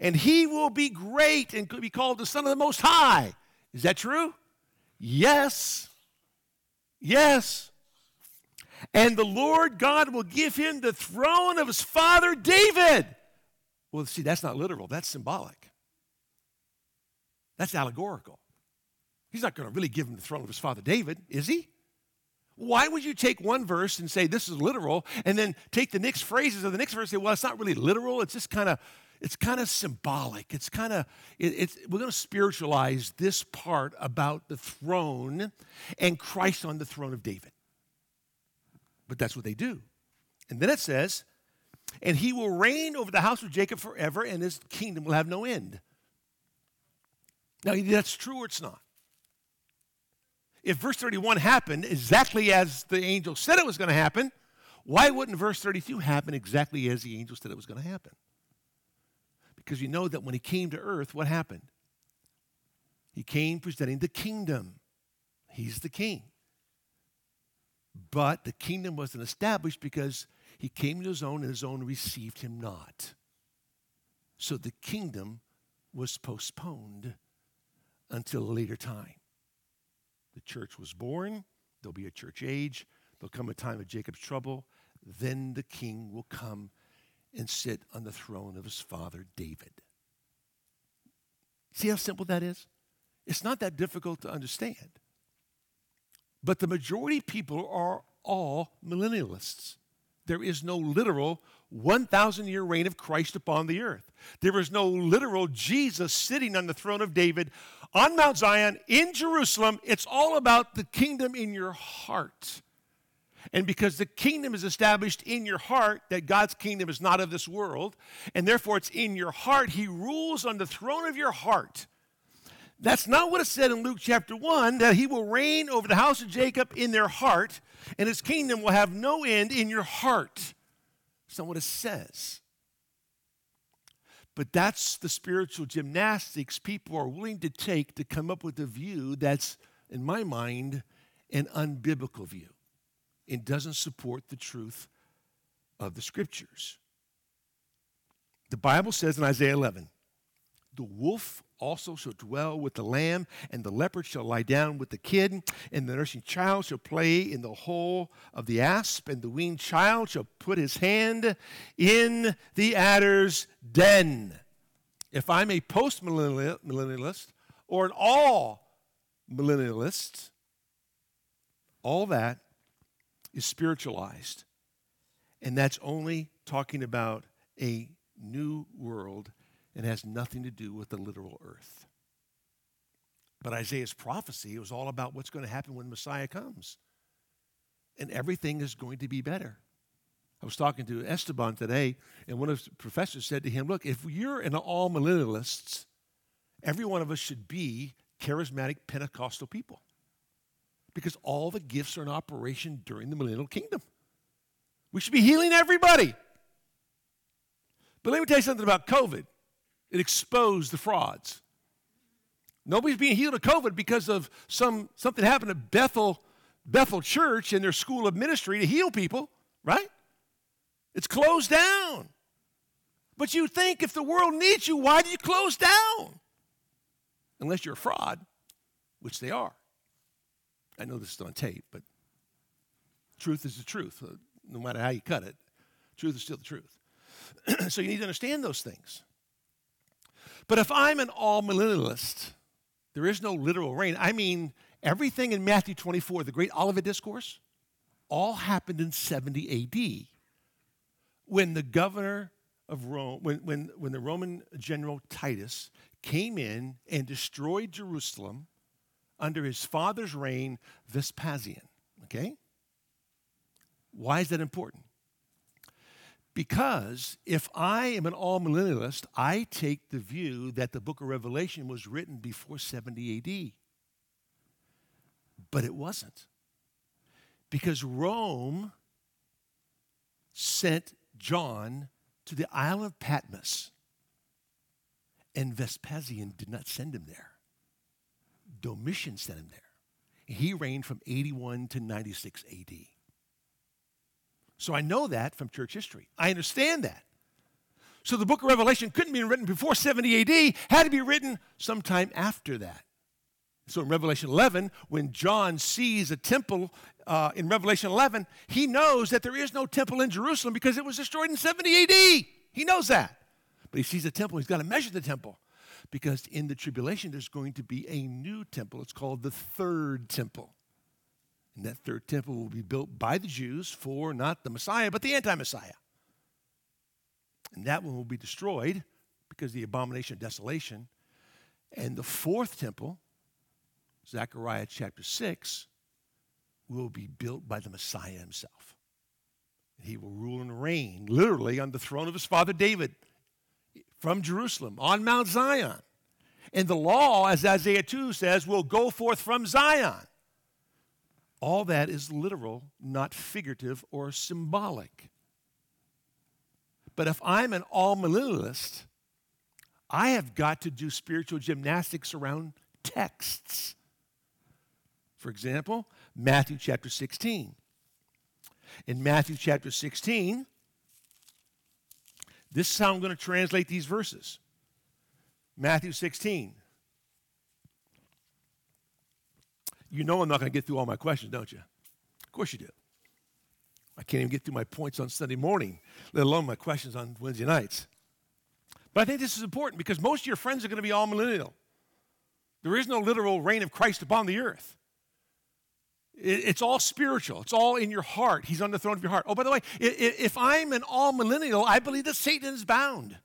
And he will be great and could be called the Son of the Most High. Is that true? Yes. Yes. And the Lord God will give him the throne of his father David. Well, see, that's not literal, that's symbolic. That's allegorical. He's not going to really give him the throne of his father David, is he? Why would you take one verse and say this is literal and then take the next phrases of the next verse and say, well, it's not really literal, it's just kind of it's kind of symbolic. It's kind of, it, it's, we're going to spiritualize this part about the throne and Christ on the throne of David. But that's what they do. And then it says, and he will reign over the house of Jacob forever, and his kingdom will have no end. Now, that's true or it's not. If verse 31 happened exactly as the angel said it was going to happen, why wouldn't verse 32 happen exactly as the angel said it was going to happen? Because you know that when he came to earth, what happened? He came presenting the kingdom. He's the king. But the kingdom wasn't established because he came to his own and his own received him not. So the kingdom was postponed until a later time. The church was born, there'll be a church age, there'll come a time of Jacob's trouble, then the king will come and sit on the throne of his father David. See how simple that is? It's not that difficult to understand. But the majority of people are all millennialists. There is no literal 1,000 year reign of Christ upon the earth. There is no literal Jesus sitting on the throne of David on Mount Zion in Jerusalem. It's all about the kingdom in your heart. And because the kingdom is established in your heart, that God's kingdom is not of this world, and therefore it's in your heart, He rules on the throne of your heart. That's not what it said in Luke chapter 1 that He will reign over the house of Jacob in their heart, and His kingdom will have no end in your heart. That's not what it says. But that's the spiritual gymnastics people are willing to take to come up with a view that's, in my mind, an unbiblical view and doesn't support the truth of the scriptures. The Bible says in Isaiah 11, the wolf also shall dwell with the lamb, and the leopard shall lie down with the kid, and the nursing child shall play in the hole of the asp, and the weaned child shall put his hand in the adder's den. If I'm a post millennialist or an all millennialist, all that is spiritualized. And that's only talking about a new world and has nothing to do with the literal earth. But Isaiah's prophecy was all about what's going to happen when Messiah comes. And everything is going to be better. I was talking to Esteban today, and one of the professors said to him, Look, if you're an amillennialists, every one of us should be charismatic Pentecostal people because all the gifts are in operation during the millennial kingdom. We should be healing everybody. But let me tell you something about COVID. It exposed the frauds. Nobody's being healed of COVID because of some something happened at Bethel Bethel Church and their school of ministry to heal people, right? It's closed down. But you think if the world needs you, why do you close down? Unless you're a fraud, which they are. I know this is on tape, but truth is the truth. Uh, no matter how you cut it, truth is still the truth. so you need to understand those things. But if I'm an amillennialist, there is no literal reign. I mean, everything in Matthew 24, the great Olivet Discourse, all happened in 70 AD when the governor of Rome, when, when, when the Roman general Titus came in and destroyed Jerusalem under his father's reign, Vespasian. Okay? Why is that important? Because if I am an amillennialist, I take the view that the book of Revelation was written before 70 AD. But it wasn't. Because Rome sent John to the Isle of Patmos, and Vespasian did not send him there. Domitian sent him there. He reigned from 81 to 96 AD. So I know that from church history. I understand that. So the book of Revelation couldn't be written before 70 AD, had to be written sometime after that. So in Revelation 11, when John sees a temple uh, in Revelation 11, he knows that there is no temple in Jerusalem because it was destroyed in 70 AD. He knows that. But he sees a temple, he's got to measure the temple because in the tribulation there's going to be a new temple. It's called the third temple. And that third temple will be built by the Jews for not the Messiah, but the anti Messiah. And that one will be destroyed because of the abomination of desolation. And the fourth temple, Zechariah chapter 6, will be built by the Messiah himself. He will rule and reign literally on the throne of his father David from Jerusalem on Mount Zion. And the law, as Isaiah 2 says, will go forth from Zion. All that is literal, not figurative or symbolic. But if I'm an amillennialist, I have got to do spiritual gymnastics around texts. For example, Matthew chapter 16. In Matthew chapter 16, this is how I'm going to translate these verses. Matthew 16. You know I'm not going to get through all my questions, don't you? Of course you do. I can't even get through my points on Sunday morning, let alone my questions on Wednesday nights. But I think this is important because most of your friends are going to be amillennial. There is no literal reign of Christ upon the earth. It's all spiritual. It's all in your heart. He's on the throne of your heart. Oh, by the way, if I'm an amillennial, I believe that Satan is bound.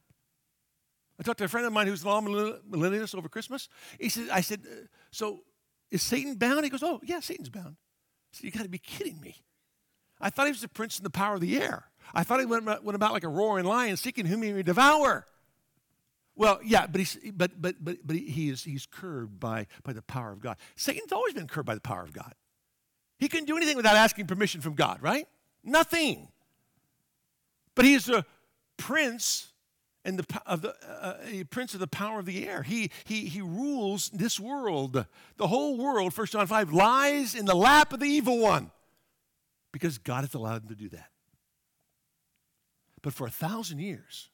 I talked to a friend of mine who's an amillennialist over Christmas. He said, I said, uh, so is Satan bound? He goes, oh, yeah, Satan's bound. Said, you got to be kidding me. I thought he was the prince in the power of the air. I thought he went, went about like a roaring lion, seeking whom he may devour. Well, yeah, but he's but but but but he is he's curbed by by the power of God. Satan's always been curbed by the power of God. He couldn't do anything without asking permission from God, right? Nothing. But he is the prince and the of the uh, a prince of the power of the air. He he he rules this world. The whole world, 1 John 5, lies in the lap of the evil one. Because God has allowed him to do that. But for a thousand years,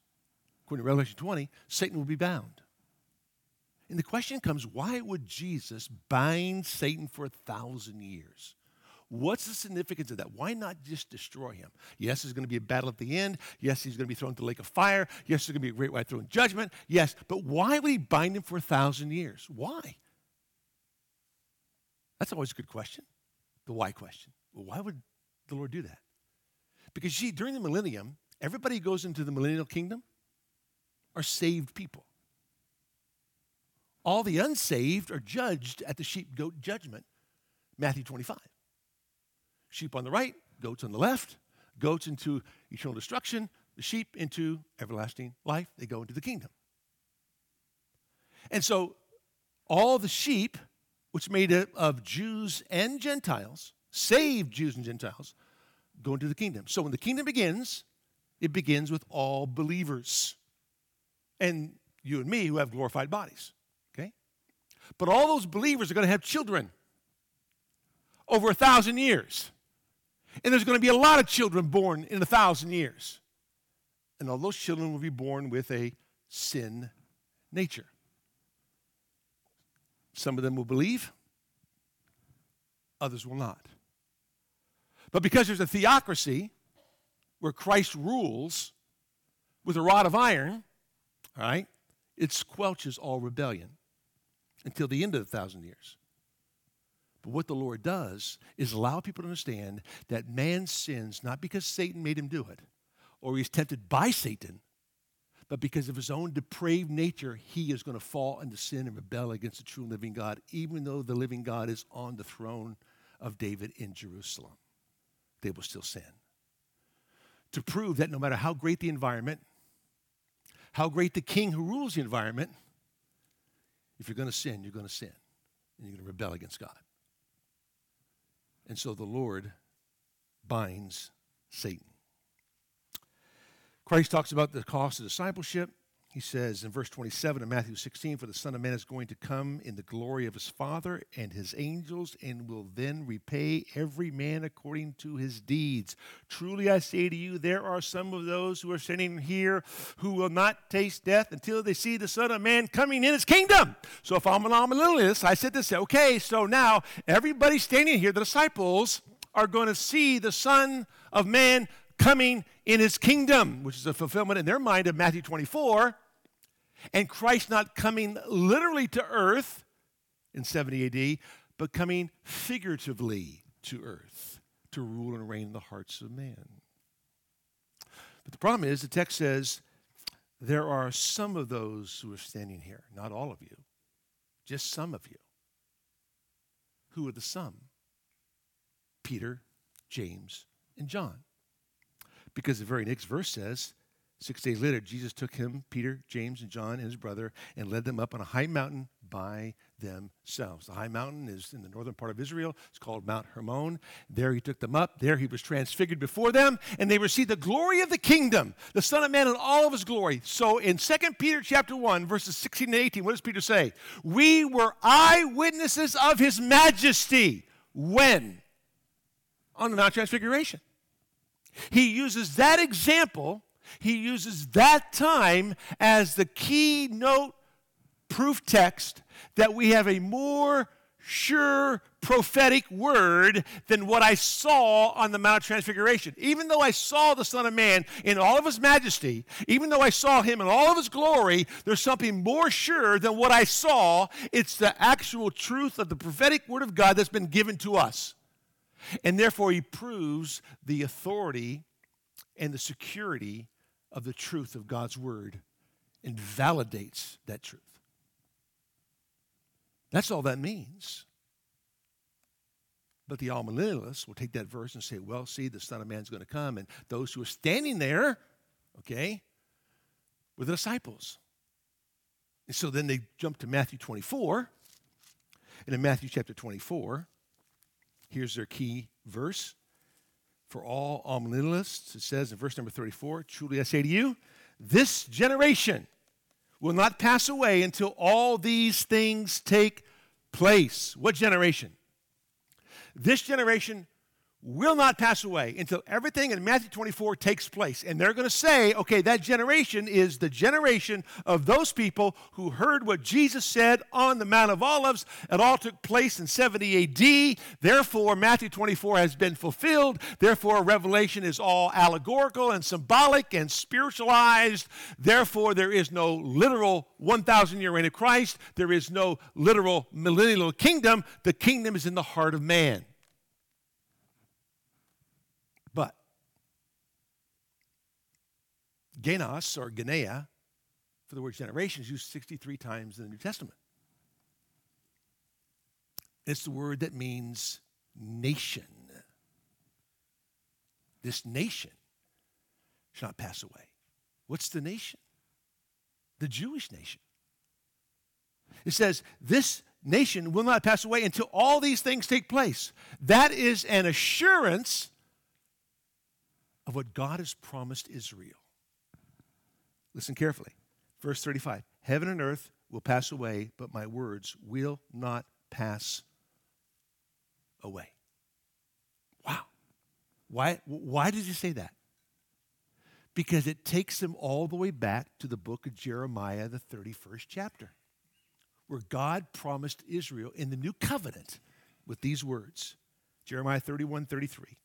according to Revelation 20, Satan will be bound. And the question comes why would Jesus bind Satan for a thousand years? What's the significance of that? Why not just destroy him? Yes, there's going to be a battle at the end. Yes, he's going to be thrown into the lake of fire. Yes, there's going to be a great white throne judgment. Yes, but why would he bind him for a thousand years? Why? That's always a good question. The why question. Well, why would the Lord do that? Because, see, during the millennium, everybody who goes into the millennial kingdom are saved people. All the unsaved are judged at the sheep goat judgment, Matthew 25. Sheep on the right, goats on the left, goats into eternal destruction, the sheep into everlasting life. They go into the kingdom. And so all the sheep, which made up of Jews and Gentiles, saved Jews and Gentiles, go into the kingdom. So when the kingdom begins, it begins with all believers. And you and me who have glorified bodies. Okay? But all those believers are going to have children over a thousand years. And there's going to be a lot of children born in a thousand years. And all those children will be born with a sin nature. Some of them will believe, others will not. But because there's a theocracy where Christ rules with a rod of iron, all right, it squelches all rebellion until the end of the thousand years. But what the Lord does is allow people to understand that man sins not because Satan made him do it or he's tempted by Satan, but because of his own depraved nature, he is going to fall into sin and rebel against the true living God, even though the living God is on the throne of David in Jerusalem. They will still sin. To prove that no matter how great the environment, how great the king who rules the environment, if you're going to sin, you're going to sin and you're going to rebel against God. And so the Lord binds Satan. Christ talks about the cost of discipleship. He says in verse 27 of Matthew 16, For the Son of Man is going to come in the glory of his Father and his angels, and will then repay every man according to his deeds. Truly I say to you, there are some of those who are standing here who will not taste death until they see the Son of Man coming in his kingdom. So if I'm an amillennialist, I said this, okay, so now everybody standing here, the disciples, are going to see the Son of Man coming in his kingdom, which is a fulfillment in their mind of Matthew 24 and Christ not coming literally to earth in 70 AD, but coming figuratively to earth to rule and reign in the hearts of man. But the problem is, the text says, there are some of those who are standing here, not all of you, just some of you. Who are the some? Peter, James, and John. Because the very next verse says, Six days later, Jesus took him, Peter, James, and John, and his brother, and led them up on a high mountain by themselves. The high mountain is in the northern part of Israel. It's called Mount Hermon. There he took them up. There he was transfigured before them, and they received the glory of the kingdom, the Son of Man in all of his glory. So in 2 Peter chapter 1, verses 16 and 18, what does Peter say? We were eyewitnesses of his majesty. When? On the Mount Transfiguration. He uses that example he uses that time as the keynote proof text that we have a more sure prophetic word than what I saw on the Mount of Transfiguration. Even though I saw the Son of Man in all of his majesty, even though I saw him in all of his glory, there's something more sure than what I saw. It's the actual truth of the prophetic word of God that's been given to us. And therefore, he proves the authority and the security of the truth of God's word and validates that truth. That's all that means. But the amillennialists will take that verse and say, well, see, the Son of Man's going to come, and those who are standing there, okay, were the disciples. And so then they jump to Matthew 24. And in Matthew chapter 24, here's their key verse for all amillennialists. It says in verse number 34 Truly I say to you, this generation will not pass away until all these things take place. What generation? This generation will not pass away until everything in Matthew 24 takes place. And they're going to say, okay, that generation is the generation of those people who heard what Jesus said on the Mount of Olives. It all took place in 70 AD. Therefore, Matthew 24 has been fulfilled. Therefore, Revelation is all allegorical and symbolic and spiritualized. Therefore, there is no literal 1,000 year reign of Christ. There is no literal millennial kingdom. The kingdom is in the heart of man. Genos or Genea for the word generation is used 63 times in the New Testament. It's the word that means nation. This nation shall not pass away. What's the nation? The Jewish nation. It says, This nation will not pass away until all these things take place. That is an assurance of what God has promised Israel. Listen carefully. Verse 35 Heaven and earth will pass away, but my words will not pass away. Wow. Why, why did you say that? Because it takes them all the way back to the book of Jeremiah, the 31st chapter, where God promised Israel in the new covenant with these words Jeremiah 31 33.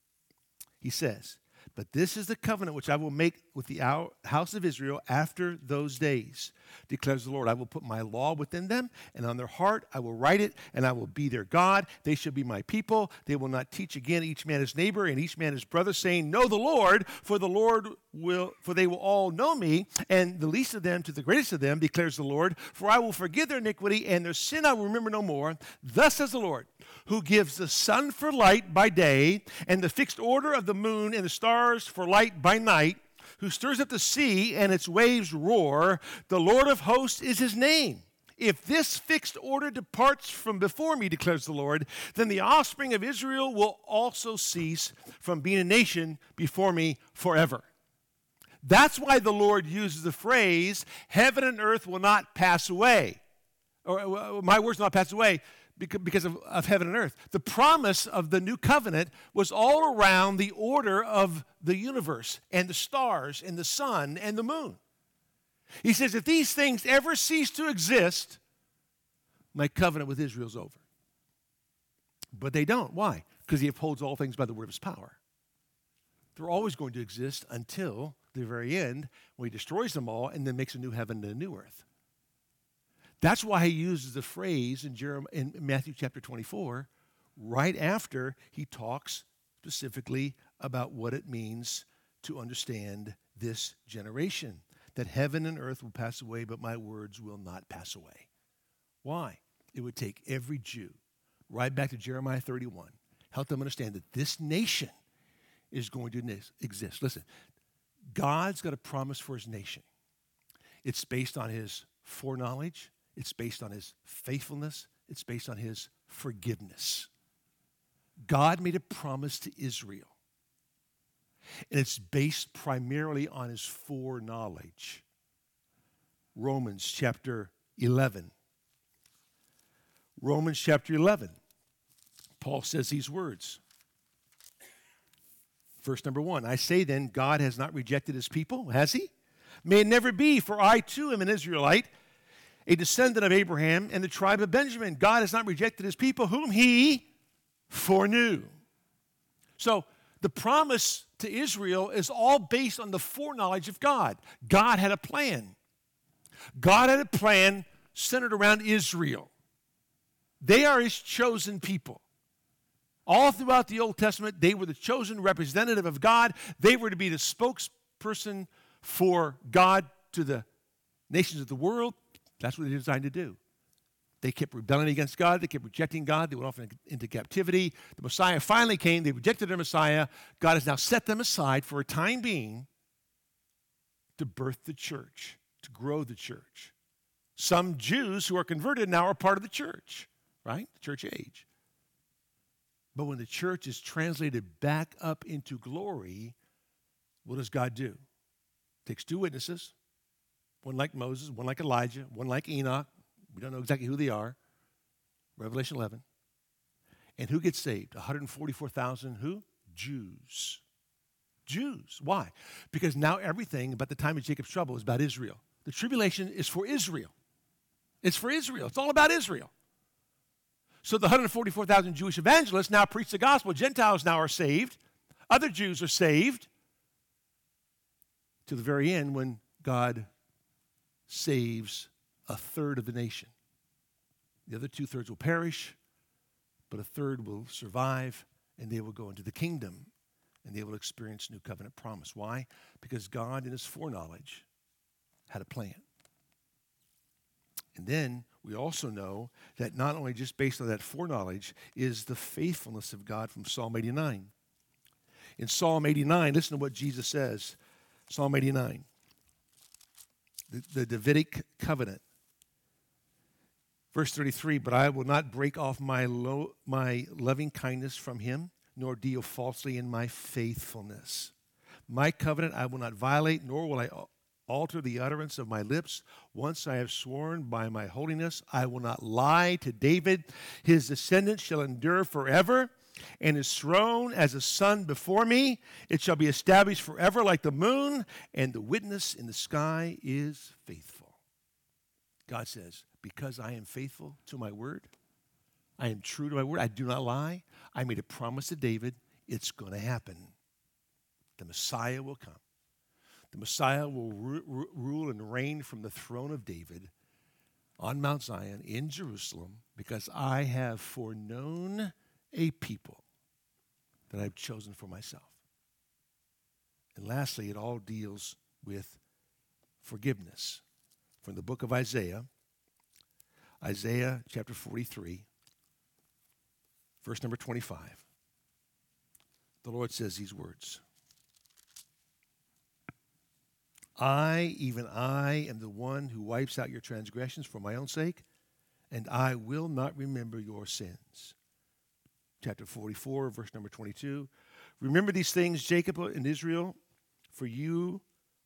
He says, but this is the covenant which I will make with the house of Israel after those days, declares the Lord. I will put my law within them, and on their heart I will write it, and I will be their God. They shall be my people. They will not teach again each man his neighbor and each man his brother, saying, Know the Lord, for the Lord will, for they will all know me, and the least of them to the greatest of them, declares the Lord. For I will forgive their iniquity, and their sin I will remember no more. Thus says the Lord who gives the sun for light by day, and the fixed order of the moon and the stars for light by night, who stirs up the sea and its waves roar. The Lord of hosts is his name. If this fixed order departs from before me, declares the Lord, then the offspring of Israel will also cease from being a nation before me forever. That's why the Lord uses the phrase, heaven and earth will not pass away. Or uh, my words will not pass away because of, of heaven and earth. The promise of the new covenant was all around the order of the universe and the stars and the sun and the moon. He says, if these things ever cease to exist, my covenant with Israel is over. But they don't. Why? Because he upholds all things by the word of his power. They're always going to exist until the very end when he destroys them all and then makes a new heaven and a new earth. That's why he uses the phrase in, Jeremiah, in Matthew chapter 24 right after he talks specifically about what it means to understand this generation that heaven and earth will pass away, but my words will not pass away. Why? It would take every Jew, right back to Jeremiah 31, help them understand that this nation is going to exist. Listen, God's got a promise for his nation. It's based on his foreknowledge, it's based on his faithfulness, it's based on his forgiveness. God made a promise to Israel and it's based primarily on his foreknowledge. Romans chapter 11. Romans chapter 11. Paul says these words. Verse number one I say then, God has not rejected his people, has he? May it never be, for I too am an Israelite, a descendant of Abraham and the tribe of Benjamin. God has not rejected his people, whom he foreknew. So, the promise to Israel is all based on the foreknowledge of God. God had a plan. God had a plan centered around Israel. They are his chosen people. All throughout the Old Testament, they were the chosen representative of God. They were to be the spokesperson for God to the nations of the world. That's what they're designed to do. They kept rebelling against God. They kept rejecting God. They went off into captivity. The Messiah finally came. They rejected their Messiah. God has now set them aside for a time being to birth the church, to grow the church. Some Jews who are converted now are part of the church, right? The church age. But when the church is translated back up into glory, what does God do? Takes two witnesses, one like Moses, one like Elijah, one like Enoch, we don't know exactly who they are. Revelation 11. And who gets saved? 144,000 who? Jews. Jews. Why? Because now everything about the time of Jacob's trouble is about Israel. The tribulation is for Israel. It's for Israel. It's all about Israel. So the 144,000 Jewish evangelists now preach the gospel. Gentiles now are saved. Other Jews are saved to the very end when God saves a third of the nation. The other two thirds will perish, but a third will survive and they will go into the kingdom and they will experience new covenant promise. Why? Because God, in his foreknowledge, had a plan. And then we also know that not only just based on that foreknowledge is the faithfulness of God from Psalm 89. In Psalm 89, listen to what Jesus says. Psalm 89, the, Davidic covenant. Verse 33 But I will not break off my, lo- my loving kindness from him, nor deal falsely in my faithfulness. My covenant I will not violate, nor will I alter the utterance of my lips. Once I have sworn by my holiness, I will not lie to David. His descendants shall endure forever, and his throne as a sun before me. It shall be established forever like the moon, and the witness in the sky is faithful. God says, because I am faithful to my word. I am true to my word. I do not lie. I made a promise to David. It's going to happen. The Messiah will come. The Messiah will ru- rule and reign from the throne of David on Mount Zion in Jerusalem because I have foreknown a people that I've chosen for myself. And lastly, it all deals with forgiveness. From the book of Isaiah, Isaiah chapter 43, verse number 25. The Lord says these words I, even I, am the one who wipes out your transgressions for my own sake, and I will not remember your sins. Chapter 44, verse number 22. Remember these things, Jacob and Israel, for you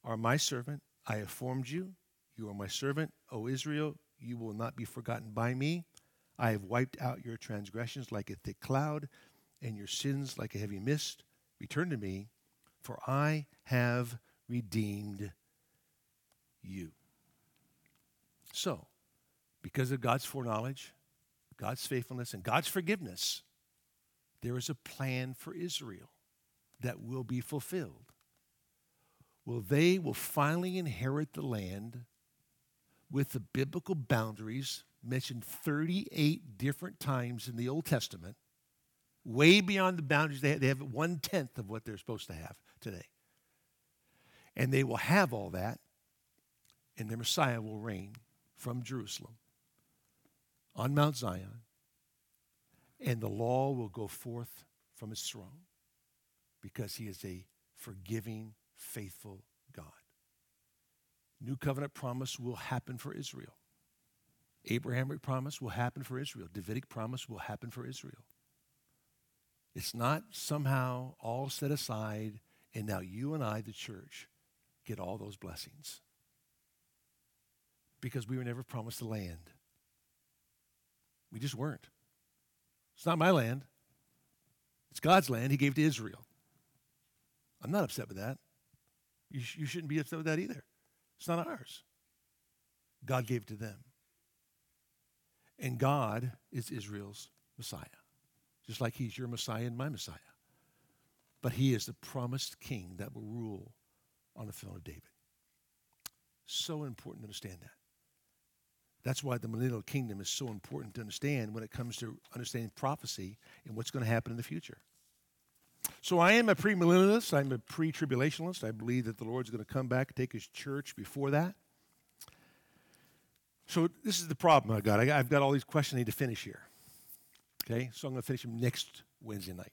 are my servant. I have formed you. You are my servant, O Israel. You will not be forgotten by me. I have wiped out your transgressions like a thick cloud, and your sins like a heavy mist. Return to me, for I have redeemed you. So, because of God's foreknowledge, God's faithfulness, and God's forgiveness, there is a plan for Israel that will be fulfilled. Well, they will finally inherit the land with the biblical boundaries mentioned 38 different times in the Old Testament, way beyond the boundaries. They have, they have one tenth of what they're supposed to have today. And they will have all that, and their Messiah will reign from Jerusalem on Mount Zion, and the law will go forth from his throne because he is a forgiving, faithful God. New covenant promise will happen for Israel. Abrahamic promise will happen for Israel. Davidic promise will happen for Israel. It's not somehow all set aside, and now you and I, the church, get all those blessings. Because we were never promised the land. We just weren't. It's not my land, it's God's land He gave to Israel. I'm not upset with that. You, sh- you shouldn't be upset with that either. It's not ours. God gave it to them. And God is Israel's Messiah, just like He's your Messiah and my Messiah. But He is the promised King that will rule on the throne of David. So important to understand that. That's why the millennial kingdom is so important to understand when it comes to understanding prophecy and what's going to happen in the future. So I am a premillennialist. I'm a pre-tribulationist. I believe that the Lord's going to come back take his church before that. So this is the problem I've got. I, have got all these questions I need to finish here. Okay, so I'm going to finish them next Wednesday night.